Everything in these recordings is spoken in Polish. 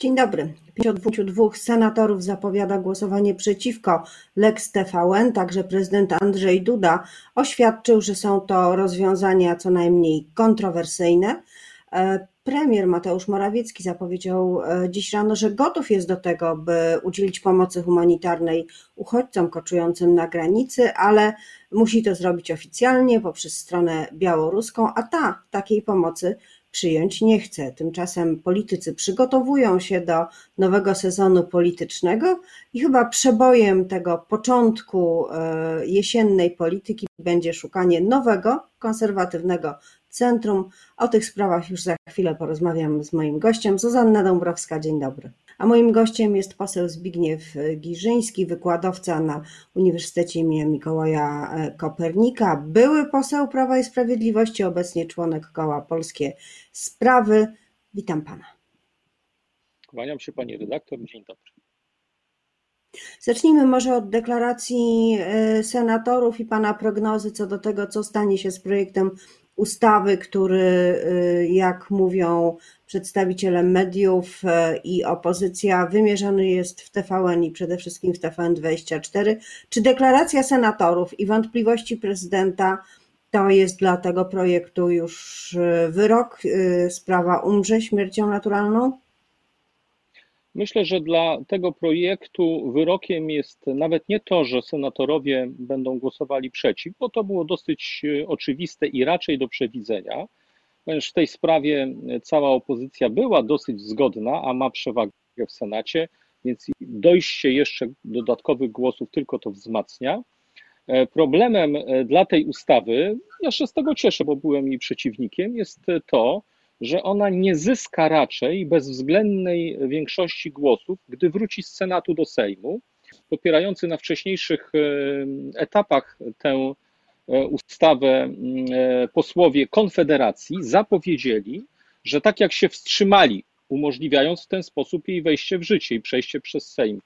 Dzień dobry. 52 senatorów zapowiada głosowanie przeciwko Lex TVN. Także prezydent Andrzej Duda oświadczył, że są to rozwiązania co najmniej kontrowersyjne. E, premier Mateusz Morawiecki zapowiedział e, dziś rano, że gotów jest do tego, by udzielić pomocy humanitarnej uchodźcom koczującym na granicy, ale musi to zrobić oficjalnie poprzez stronę białoruską, a ta takiej pomocy przyjąć nie chce. Tymczasem politycy przygotowują się do nowego sezonu politycznego i chyba przebojem tego początku e, jesiennej polityki będzie szukanie nowego, konserwatywnego centrum. O tych sprawach już za chwilę porozmawiam z moim gościem. Zuzanna Dąbrowska, dzień dobry. A moim gościem jest poseł Zbigniew Giżyński, wykładowca na Uniwersytecie im. Mikołaja e, Kopernika, były poseł Prawa i Sprawiedliwości, obecnie członek koła Polskie Sprawy. Witam pana. Kłaniam się pani redaktor, dzień dobry. Zacznijmy może od deklaracji e, senatorów i pana prognozy co do tego, co stanie się z projektem ustawy, który, y, jak mówią przedstawiciele mediów y, i opozycja, wymierzony jest w TVN i przede wszystkim w TVN24. Czy deklaracja senatorów i wątpliwości prezydenta to jest dla tego projektu już y, wyrok? Sprawa umrze śmiercią naturalną? Myślę, że dla tego projektu wyrokiem jest nawet nie to, że senatorowie będą głosowali przeciw, bo to było dosyć e, oczywiste i raczej do przewidzenia, ponieważ w tej sprawie cała opozycja była dosyć zgodna, a ma przewagę w Senacie, więc dojście jeszcze dodatkowych głosów tylko to wzmacnia. E, problemem e, dla tej ustawy, ja się z tego cieszę, bo byłem jej przeciwnikiem, jest to, że ona nie zyska raczej bezwzględnej większości głosów, gdy wróci z Senatu do Sejmu. Popierający na wcześniejszych e, etapach tę e, ustawę e, posłowie Konfederacji zapowiedzieli, że tak jak się wstrzymali, umożliwiając w ten sposób jej wejście w życie i przejście przez Sejm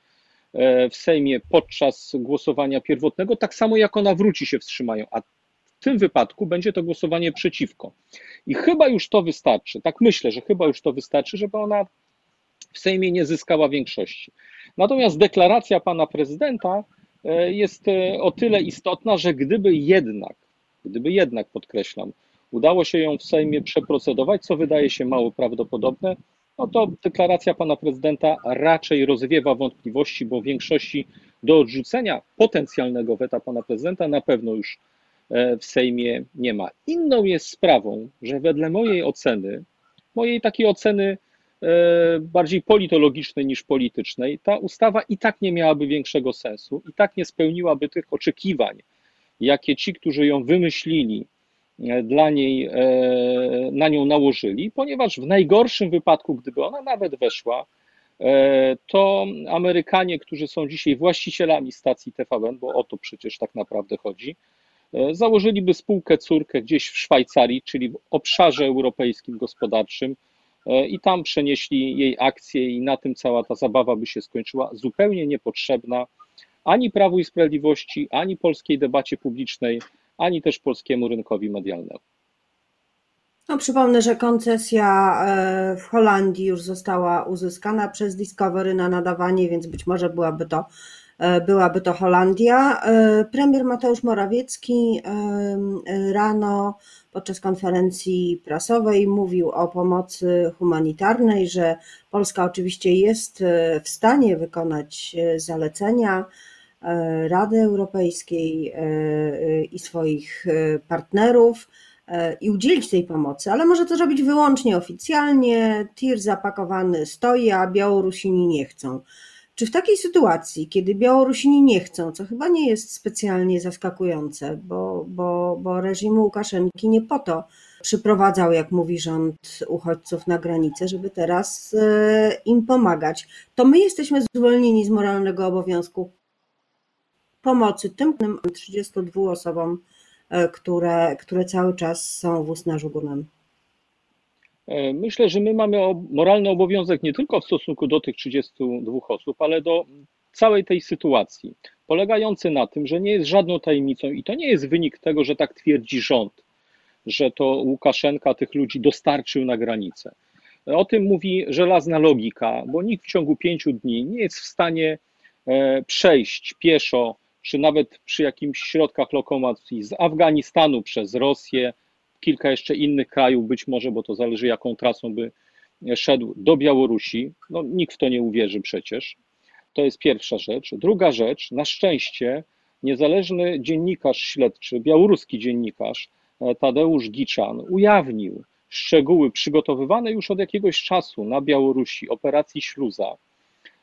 w Sejmie podczas głosowania pierwotnego, tak samo jak ona wróci się wstrzymają, a tym wypadku będzie to głosowanie przeciwko. I chyba już to wystarczy, tak myślę, że chyba już to wystarczy, żeby ona w Sejmie nie zyskała większości. Natomiast deklaracja pana prezydenta e, jest e, o tyle istotna, że gdyby jednak, gdyby jednak, podkreślam, udało się ją w Sejmie przeprocedować, co wydaje się mało prawdopodobne, no to deklaracja pana prezydenta raczej rozwiewa wątpliwości, bo większości do odrzucenia potencjalnego weta pana prezydenta na pewno już w Sejmie nie ma. Inną jest sprawą, że wedle mojej oceny, mojej takiej oceny e, bardziej politologicznej niż politycznej, ta ustawa i tak nie miałaby większego sensu, i tak nie spełniłaby tych oczekiwań, jakie ci, którzy ją wymyślili, e, dla niej, na nią nałożyli, ponieważ w najgorszym wypadku, gdyby ona nawet weszła, to Amerykanie, którzy są dzisiaj właścicielami stacji TVN, bo o to przecież tak naprawdę chodzi, E, założyliby spółkę córkę gdzieś w Szwajcarii, czyli w obszarze europejskim gospodarczym e, i tam przenieśli jej akcje i na tym cała ta zabawa by się skończyła, zupełnie niepotrzebna ani Prawu i Sprawiedliwości, ani polskiej debacie publicznej, ani też polskiemu rynkowi medialnemu. No, przypomnę, że koncesja e, w Holandii już została uzyskana przez Discovery na nadawanie, więc być może byłaby to E, byłaby to Holandia. E, premier Mateusz Morawiecki e, rano podczas konferencji prasowej mówił o pomocy humanitarnej, że Polska oczywiście jest w stanie wykonać zalecenia Rady Europejskiej i swoich partnerów i udzielić tej pomocy, ale może to zrobić wyłącznie oficjalnie. Tir zapakowany stoi, a Białorusini nie chcą. Czy w takiej sytuacji, kiedy Białorusini nie chcą, co chyba nie jest specjalnie zaskakujące, bo, bo, bo reżim Łukaszenki nie po to przyprowadzał, jak mówi rząd, uchodźców na granicę, żeby teraz e, im pomagać, to my jesteśmy zwolnieni z moralnego obowiązku pomocy tym 32 osobom, e, które, które cały czas są w Usnarzu Górnym. E, myślę, że my mamy moralny obowiązek nie tylko w stosunku do tych 32 osób, ale do całej tej sytuacji, polegający na tym, że nie jest żadną tajemnicą i to nie jest wynik tego, że tak twierdzi rząd, że to Łukaszenka tych ludzi dostarczył na granicę. O tym mówi żelazna logika, bo nikt w ciągu pięciu dni nie jest w stanie e, przejść pieszo, czy nawet przy jakimś środkach lokomocji z Afganistanu przez Rosję, kilka jeszcze innych krajów, być może, bo to zależy jaką trasą by szedł do Białorusi. No, nikt w to nie uwierzy przecież. To jest pierwsza rzecz. Druga rzecz, na szczęście niezależny dziennikarz śledczy, białoruski dziennikarz e, Tadeusz Giczan ujawnił szczegóły przygotowywane już od jakiegoś czasu na Białorusi operacji Śluza,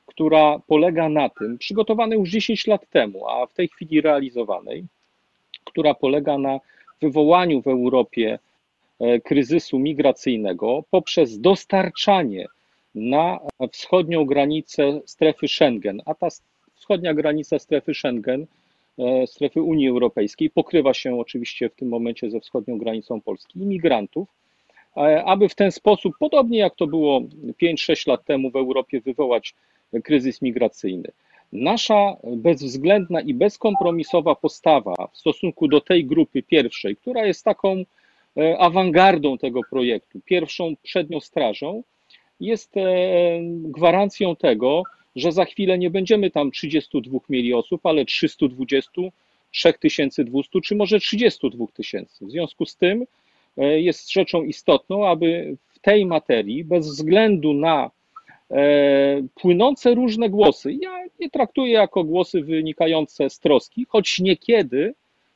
która polega na tym, przygotowanej już 10 lat temu, a w tej chwili realizowanej, która polega na wywołaniu w Europie e, kryzysu migracyjnego poprzez dostarczanie na wschodnią granicę strefy Schengen, a ta wschodnia granica strefy Schengen, e, strefy Unii Europejskiej, pokrywa się oczywiście w tym momencie ze wschodnią granicą Polski, imigrantów, e, aby w ten sposób, podobnie jak to było 5-6 lat temu w Europie, wywołać kryzys migracyjny. Nasza bezwzględna i bezkompromisowa postawa w stosunku do tej grupy pierwszej, która jest taką e, awangardą tego projektu, pierwszą przednią strażą, jest e, gwarancją tego, że za chwilę nie będziemy tam 32 mieli osób, ale 320, 3200 czy może 32 tysięcy. W związku z tym e, jest rzeczą istotną, aby w tej materii, bez względu na płynące różne głosy, ja nie traktuję jako głosy wynikające z troski, choć niekiedy,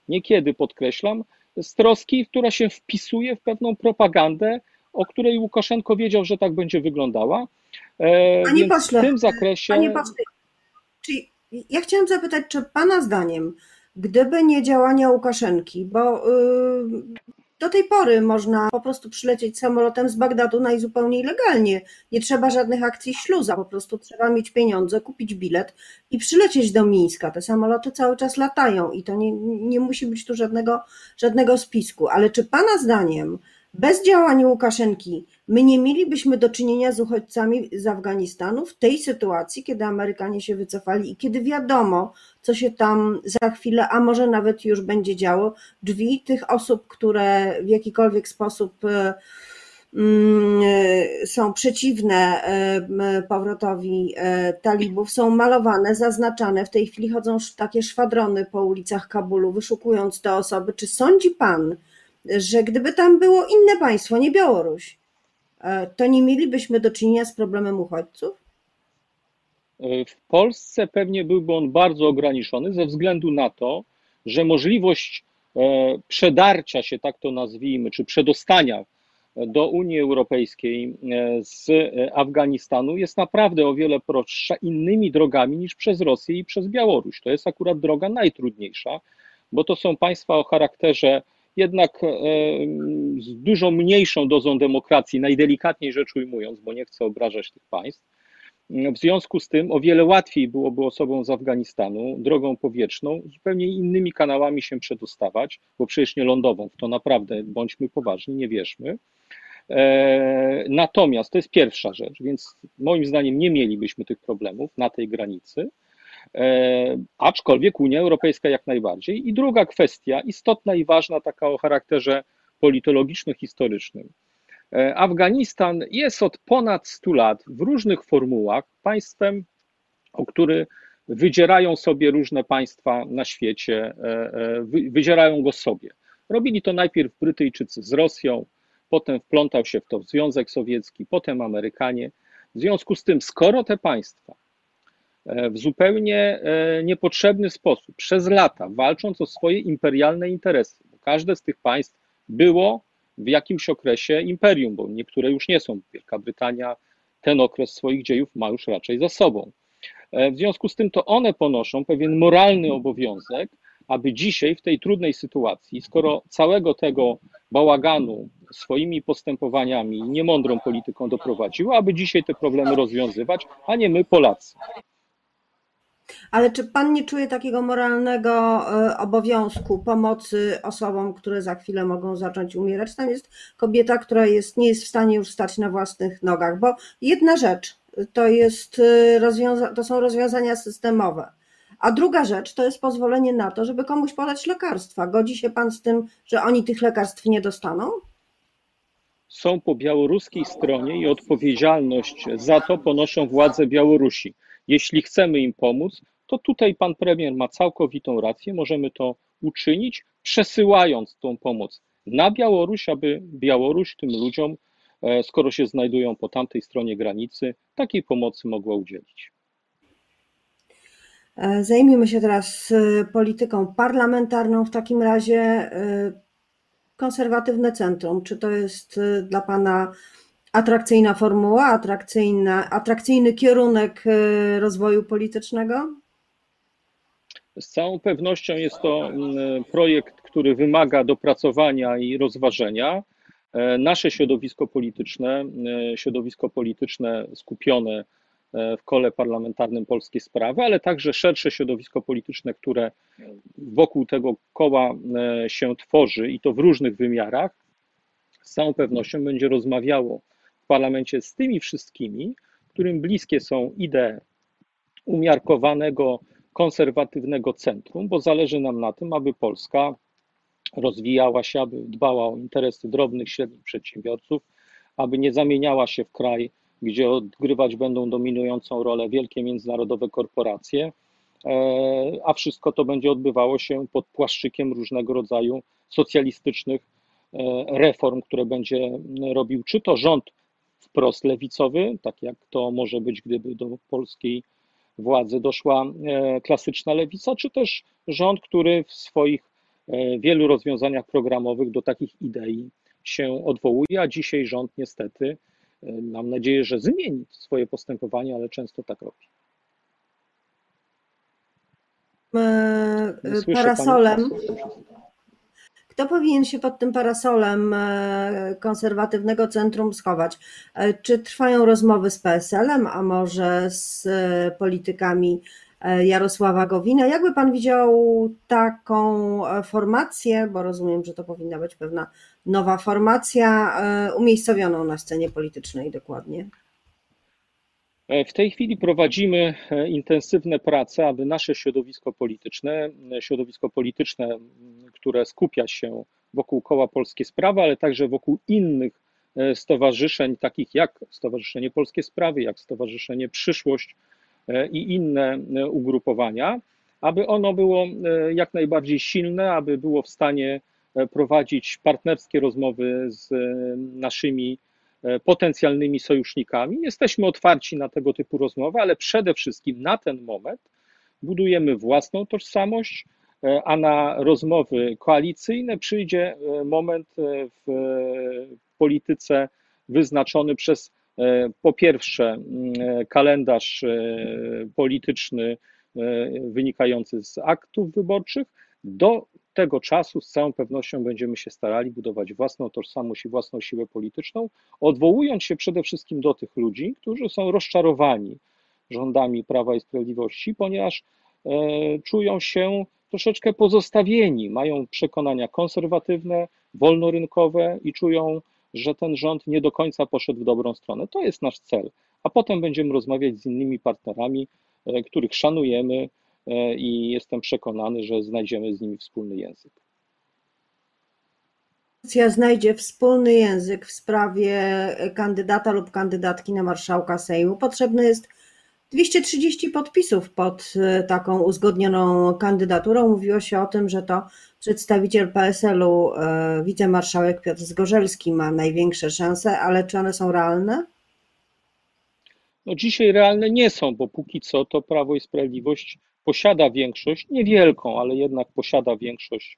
niekiedy podkreślam, z troski, która się wpisuje w pewną propagandę, o której Łukaszenko wiedział, że tak będzie wyglądała. E, panie pośle, w tym zakresie. Panie pośle, czyli ja chciałam zapytać, czy Pana zdaniem, gdyby nie działania Łukaszenki, bo yy, do tej pory można po prostu przylecieć samolotem z Bagdadu najzupełniej legalnie. Nie trzeba żadnych akcji śluza, po prostu trzeba mieć pieniądze, kupić bilet i przylecieć do Mińska. Te samoloty cały czas latają i to nie, nie musi być tu żadnego, żadnego spisku. Ale czy Pana zdaniem bez działań Łukaszenki my nie mielibyśmy do czynienia z uchodźcami z Afganistanu w tej sytuacji, kiedy Amerykanie się wycofali i kiedy wiadomo, co się tam za chwilę, a może nawet już będzie działo. Drzwi tych osób, które w jakikolwiek sposób e, mm, e, są przeciwne e, powrotowi talibów, są malowane, zaznaczane. W tej chwili chodzą takie szwadrony po ulicach Kabulu, wyszukując te osoby. Czy sądzi pan, że gdyby tam było inne państwo, nie Białoruś, e, to nie mielibyśmy do czynienia z problemem uchodźców? E, w Polsce pewnie byłby on bardzo ograniczony ze względu na to, że możliwość e, przedarcia się, tak to nazwijmy, czy przedostania do Unii Europejskiej z Afganistanu jest naprawdę o wiele prostsza innymi drogami niż przez Rosję i przez Białoruś. To jest akurat droga najtrudniejsza, bo to są państwa o charakterze jednak e, z dużo mniejszą dozą demokracji, najdelikatniej rzecz ujmując, bo nie chcę obrażać tych państw. W związku z tym o wiele łatwiej byłoby osobom z Afganistanu drogą powietrzną zupełnie innymi kanałami się przedostawać, bo przecież nie lądową, w to naprawdę bądźmy poważni, nie wierzmy. E, natomiast to jest pierwsza rzecz, więc moim zdaniem nie mielibyśmy tych problemów na tej granicy. E, aczkolwiek Unia Europejska jak najbardziej. I druga kwestia, istotna i ważna, taka o charakterze politologiczno-historycznym. E, Afganistan jest od ponad 100 lat w różnych formułach państwem, o który wydzierają sobie różne państwa na świecie, e, wydzierają go sobie. Robili to najpierw Brytyjczycy z Rosją, potem wplątał się w to Związek Sowiecki, potem Amerykanie. W związku z tym, skoro te państwa w zupełnie e, niepotrzebny sposób, przez lata, walcząc o swoje imperialne interesy, każde z tych państw było w jakimś okresie imperium, bo niektóre już nie są. Wielka Brytania ten okres swoich dziejów ma już raczej za sobą. E, w związku z tym to one ponoszą pewien moralny obowiązek, aby dzisiaj w tej trudnej sytuacji, skoro całego tego bałaganu swoimi postępowaniami, niemądrą polityką doprowadziło, aby dzisiaj te problemy rozwiązywać, a nie my Polacy. Ale czy pan nie czuje takiego moralnego e, obowiązku pomocy osobom, które za chwilę mogą zacząć umierać? Tam jest kobieta, która jest, nie jest w stanie już stać na własnych nogach, bo jedna rzecz to, jest e, rozwiąza- to są rozwiązania systemowe. A druga rzecz to jest pozwolenie na to, żeby komuś podać lekarstwa. Godzi się pan z tym, że oni tych lekarstw nie dostaną? są po białoruskiej stronie i odpowiedzialność za to ponoszą władze Białorusi. Jeśli chcemy im pomóc, to tutaj pan premier ma całkowitą rację. Możemy to uczynić, przesyłając tą pomoc na Białoruś, aby Białoruś tym ludziom, e, skoro się znajdują po tamtej stronie granicy, takiej pomocy mogła udzielić. E, zajmijmy się teraz e, polityką parlamentarną. W takim razie konserwatywne centrum. Czy to jest dla Pana atrakcyjna formuła, atrakcyjna, atrakcyjny kierunek rozwoju politycznego? Z całą pewnością jest to mm, projekt, który wymaga dopracowania i rozważenia. E, nasze środowisko polityczne, e, środowisko polityczne skupione e, w kole parlamentarnym Polskie Sprawy, ale także szersze środowisko polityczne, które wokół tego koła się tworzy i to w różnych wymiarach, z całą pewnością będzie rozmawiało w parlamencie z tymi wszystkimi, którym bliskie są idee umiarkowanego, konserwatywnego centrum, bo zależy nam na tym, aby Polska rozwijała się, aby dbała o interesy drobnych, średnich przedsiębiorców, aby nie zamieniała się w kraj, gdzie odgrywać będą dominującą rolę wielkie międzynarodowe korporacje, e, a wszystko to będzie odbywało się pod płaszczykiem różnego rodzaju socjalistycznych e, reform, które będzie robił czy to rząd wprost lewicowy, tak jak to może być, gdyby do polskiej władzy doszła e, klasyczna lewica, czy też rząd, który w swoich e, wielu rozwiązaniach programowych do takich idei się odwołuje, a dzisiaj rząd niestety, e, mam nadzieję, że zmieni swoje postępowanie, ale często tak robi. Parasolem. Kto powinien się pod tym parasolem e, konserwatywnego centrum schować? E, czy trwają rozmowy z PSL-em, a może z e, politykami Jarosława Gowina? Jakby pan widział taką formację, bo rozumiem, że to powinna być pewna nowa formacja, umiejscowioną na scenie politycznej dokładnie? W tej chwili prowadzimy intensywne prace, aby nasze środowisko polityczne, środowisko polityczne które skupia się wokół koła Polskie Sprawy, ale także wokół innych e, stowarzyszeń, takich jak Stowarzyszenie Polskie Sprawy, jak Stowarzyszenie Przyszłość e, i inne e, ugrupowania, aby ono było jak najbardziej silne, aby było w stanie prowadzić partnerskie rozmowy z naszymi potencjalnymi sojusznikami. Jesteśmy otwarci na tego typu rozmowy, ale przede wszystkim na ten moment budujemy własną tożsamość, a na rozmowy koalicyjne przyjdzie e, moment e, w polityce wyznaczony przez po pierwsze mm, kalendarz polityczny wynikający z aktów wyborczych. Do tego czasu z całą pewnością będziemy się starali budować własną tożsamość i własną siłę polityczną, odwołując się przede wszystkim do tych ludzi, którzy są rozczarowani rządami Prawa i Sprawiedliwości, ponieważ czują się troszeczkę pozostawieni, mają przekonania konserwatywne, wolnorynkowe i czują, że ten rząd nie do końca poszedł w dobrą stronę. To jest nasz cel. A potem będziemy rozmawiać z innymi partnerami, e, których szanujemy e, i jestem przekonany, że znajdziemy z nimi wspólny język. Opozycja znajdzie wspólny język w sprawie kandydata lub kandydatki na marszałka Sejmu. Potrzebny jest 230 podpisów pod e, taką uzgodnioną kandydaturą. Mówiło się o tym, że to przedstawiciel PSL-u, e, wicemarszałek Piotr Zgorzelski ma największe szanse, ale czy one są realne? No dzisiaj realne nie są, bo póki co to Prawo i Sprawiedliwość posiada większość, niewielką, ale jednak posiada większość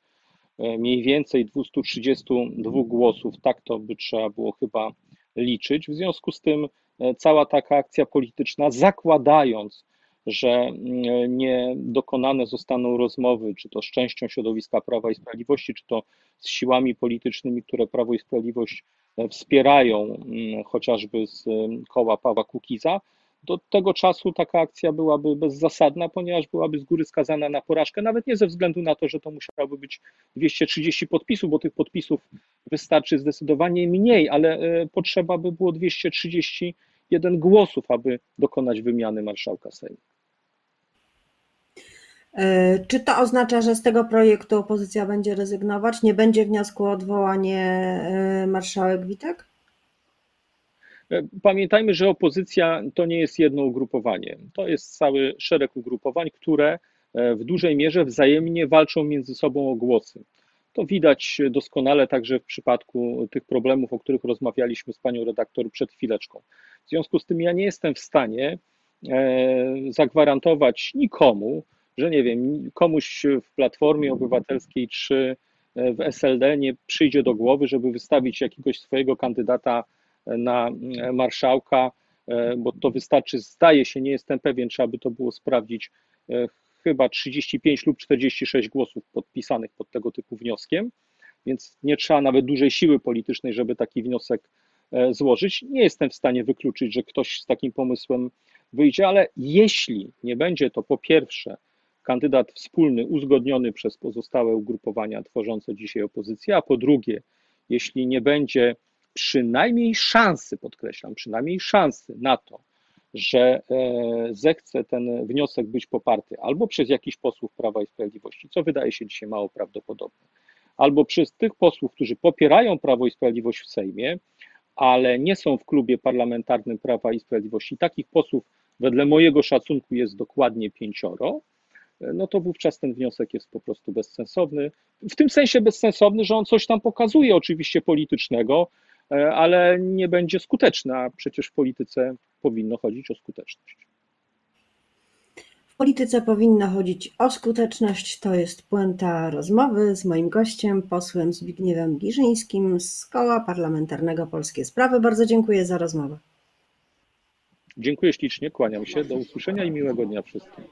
e, mniej więcej 232 głosów. Tak to by trzeba było chyba liczyć. W związku z tym E, cała taka akcja polityczna, zakładając, że mm, nie dokonane zostaną rozmowy, czy to z częścią środowiska Prawa i Sprawiedliwości, czy to z siłami politycznymi, które Prawo i Sprawiedliwość e, wspierają, mm, chociażby z koła Pawła Kukiza, do tego czasu taka akcja byłaby bezzasadna, ponieważ byłaby z góry skazana na porażkę, nawet nie ze względu na to, że to musiałoby być 230 podpisów, bo tych podpisów wystarczy zdecydowanie mniej, ale e, potrzeba by było 231 głosów, aby dokonać wymiany marszałka Sejmu. E, czy to oznacza, że z tego projektu opozycja będzie rezygnować? Nie będzie wniosku o odwołanie e, marszałek Witek? Pamiętajmy, że opozycja to nie jest jedno ugrupowanie. To jest cały szereg ugrupowań, które w dużej mierze wzajemnie walczą między sobą o głosy. To widać doskonale także w przypadku tych problemów, o których rozmawialiśmy z panią redaktor przed chwileczką. W związku z tym ja nie jestem w stanie e, zagwarantować nikomu, że nie wiem, komuś w Platformie Obywatelskiej czy w SLD nie przyjdzie do głowy, żeby wystawić jakiegoś swojego kandydata na marszałka, e, bo to wystarczy, zdaje się, nie jestem pewien, trzeba by to było sprawdzić, e, chyba 35 lub 46 głosów podpisanych pod tego typu wnioskiem, więc nie trzeba nawet dużej siły politycznej, żeby taki wniosek e, złożyć. Nie jestem w stanie wykluczyć, że ktoś z takim pomysłem wyjdzie, ale jeśli nie będzie to po pierwsze kandydat wspólny, uzgodniony przez pozostałe ugrupowania tworzące dzisiaj opozycję, a po drugie, jeśli nie będzie przynajmniej szansy, podkreślam, przynajmniej szansy na to, że e, zechce ten wniosek być poparty albo przez jakichś posłów Prawa i Sprawiedliwości, co wydaje się dzisiaj mało prawdopodobne, albo przez tych posłów, którzy popierają Prawo i Sprawiedliwość w Sejmie, ale nie są w klubie parlamentarnym Prawa i Sprawiedliwości. Takich posłów wedle mojego szacunku jest dokładnie pięcioro, no to wówczas ten wniosek jest po prostu bezsensowny. W tym sensie bezsensowny, że on coś tam pokazuje oczywiście politycznego, e, ale nie będzie skuteczny, a przecież w polityce powinno chodzić o skuteczność. W polityce powinno chodzić o skuteczność. To jest puenta rozmowy z moim gościem, posłem Zbigniewem Giżyńskim z Koła Parlamentarnego Polskie Sprawy. Bardzo dziękuję za rozmowę. Dziękuję ślicznie, kłaniam się. Do usłyszenia i miłego dnia wszystkim.